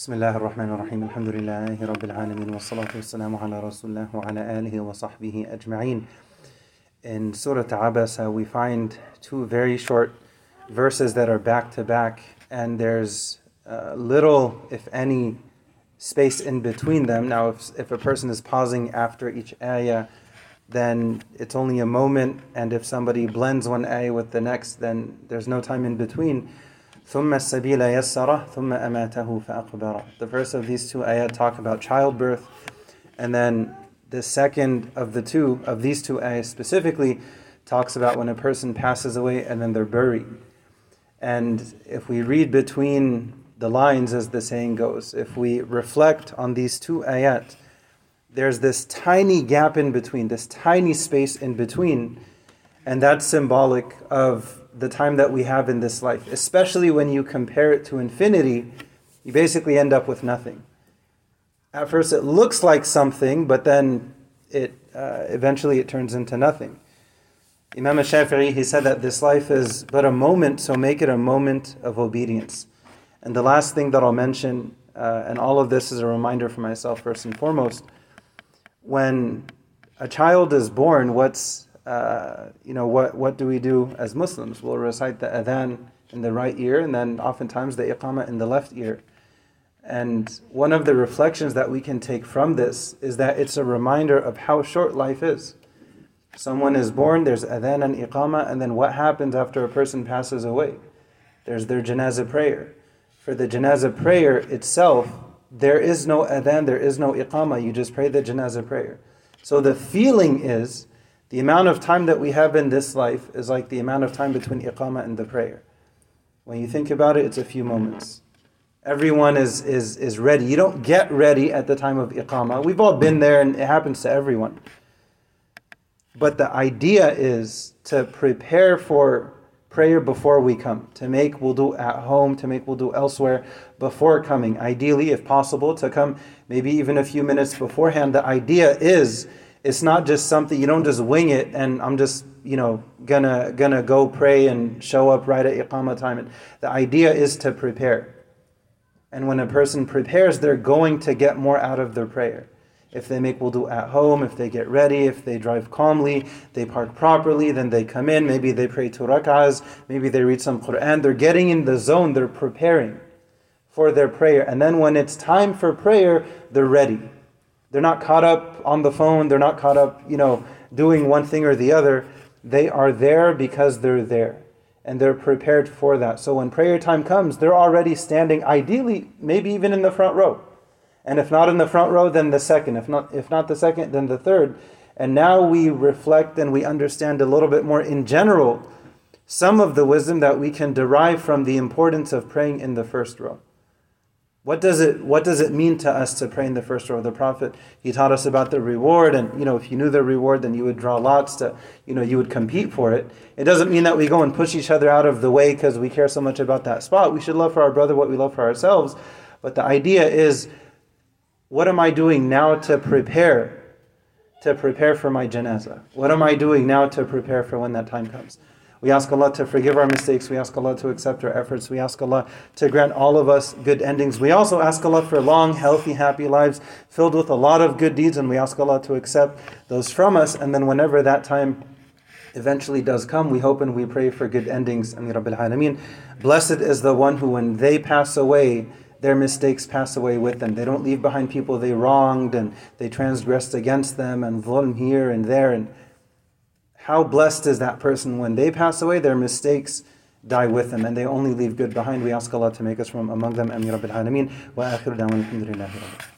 بسم الله الرحمن الرحيم الحمد لله رب العالمين والصلاة والسلام على رسول الله وعلى آله وصحبه أجمعين In Surah Abasa we find two very short verses that are back to back and there's uh, little if any space in between them. Now if, if a person is pausing after each ayah then it's only a moment and if somebody blends one ayah with the next then there's no time in between. ثم السبيل يسره ثم أماته فأقبره. The first of these two ayat talk about childbirth, and then the second of the two of these two ayahs specifically talks about when a person passes away and then they're buried. And if we read between the lines, as the saying goes, if we reflect on these two ayat, there's this tiny gap in between, this tiny space in between, and that's symbolic of the time that we have in this life, especially when you compare it to infinity, you basically end up with nothing. At first, it looks like something, but then it uh, eventually it turns into nothing. Imam Shafi'i he said that this life is but a moment, so make it a moment of obedience. And the last thing that I'll mention, uh, and all of this is a reminder for myself first and foremost, when a child is born, what's uh, you know, what, what do we do as Muslims? We'll recite the adhan in the right ear and then oftentimes the iqamah in the left ear. And one of the reflections that we can take from this is that it's a reminder of how short life is. Someone is born, there's adhan and iqamah, and then what happens after a person passes away? There's their janazah prayer. For the janazah prayer itself, there is no adhan, there is no iqamah, you just pray the janazah prayer. So the feeling is the amount of time that we have in this life is like the amount of time between iqamah and the prayer. When you think about it, it's a few moments. Everyone is, is, is ready. You don't get ready at the time of iqamah. We've all been there and it happens to everyone. But the idea is to prepare for prayer before we come, to make wudu at home, to make wudu elsewhere before coming. Ideally, if possible, to come maybe even a few minutes beforehand. The idea is it's not just something you don't just wing it and I'm just you know gonna gonna go pray and show up right at iqamah time. And the idea is to prepare. And when a person prepares, they're going to get more out of their prayer. If they make wudu at home, if they get ready, if they drive calmly, they park properly, then they come in, maybe they pray two rak'ahs, maybe they read some Quran, they're getting in the zone, they're preparing for their prayer. And then when it's time for prayer, they're ready. They're not caught up on the phone. They're not caught up, you know, doing one thing or the other. They are there because they're there. And they're prepared for that. So when prayer time comes, they're already standing, ideally, maybe even in the front row. And if not in the front row, then the second. If not, if not the second, then the third. And now we reflect and we understand a little bit more in general some of the wisdom that we can derive from the importance of praying in the first row. What does it what does it mean to us to pray in the first row? Of the Prophet he taught us about the reward, and you know if you knew the reward, then you would draw lots to you know you would compete for it. It doesn't mean that we go and push each other out of the way because we care so much about that spot. We should love for our brother what we love for ourselves. But the idea is, what am I doing now to prepare to prepare for my janazah? What am I doing now to prepare for when that time comes? We ask Allah to forgive our mistakes. We ask Allah to accept our efforts. We ask Allah to grant all of us good endings. We also ask Allah for long, healthy, happy lives filled with a lot of good deeds, and we ask Allah to accept those from us. And then, whenever that time eventually does come, we hope and we pray for good endings. Ameen Rabbil Alameen. Blessed is the one who, when they pass away, their mistakes pass away with them. They don't leave behind people they wronged and they transgressed against them and dhulm here and there. And how blessed is that person when they pass away, their mistakes die with them and they only leave good behind. We ask Allah to make us from among them. Ameen Rabbil Alameen. Wa akhiru da'wan alhamdulillahi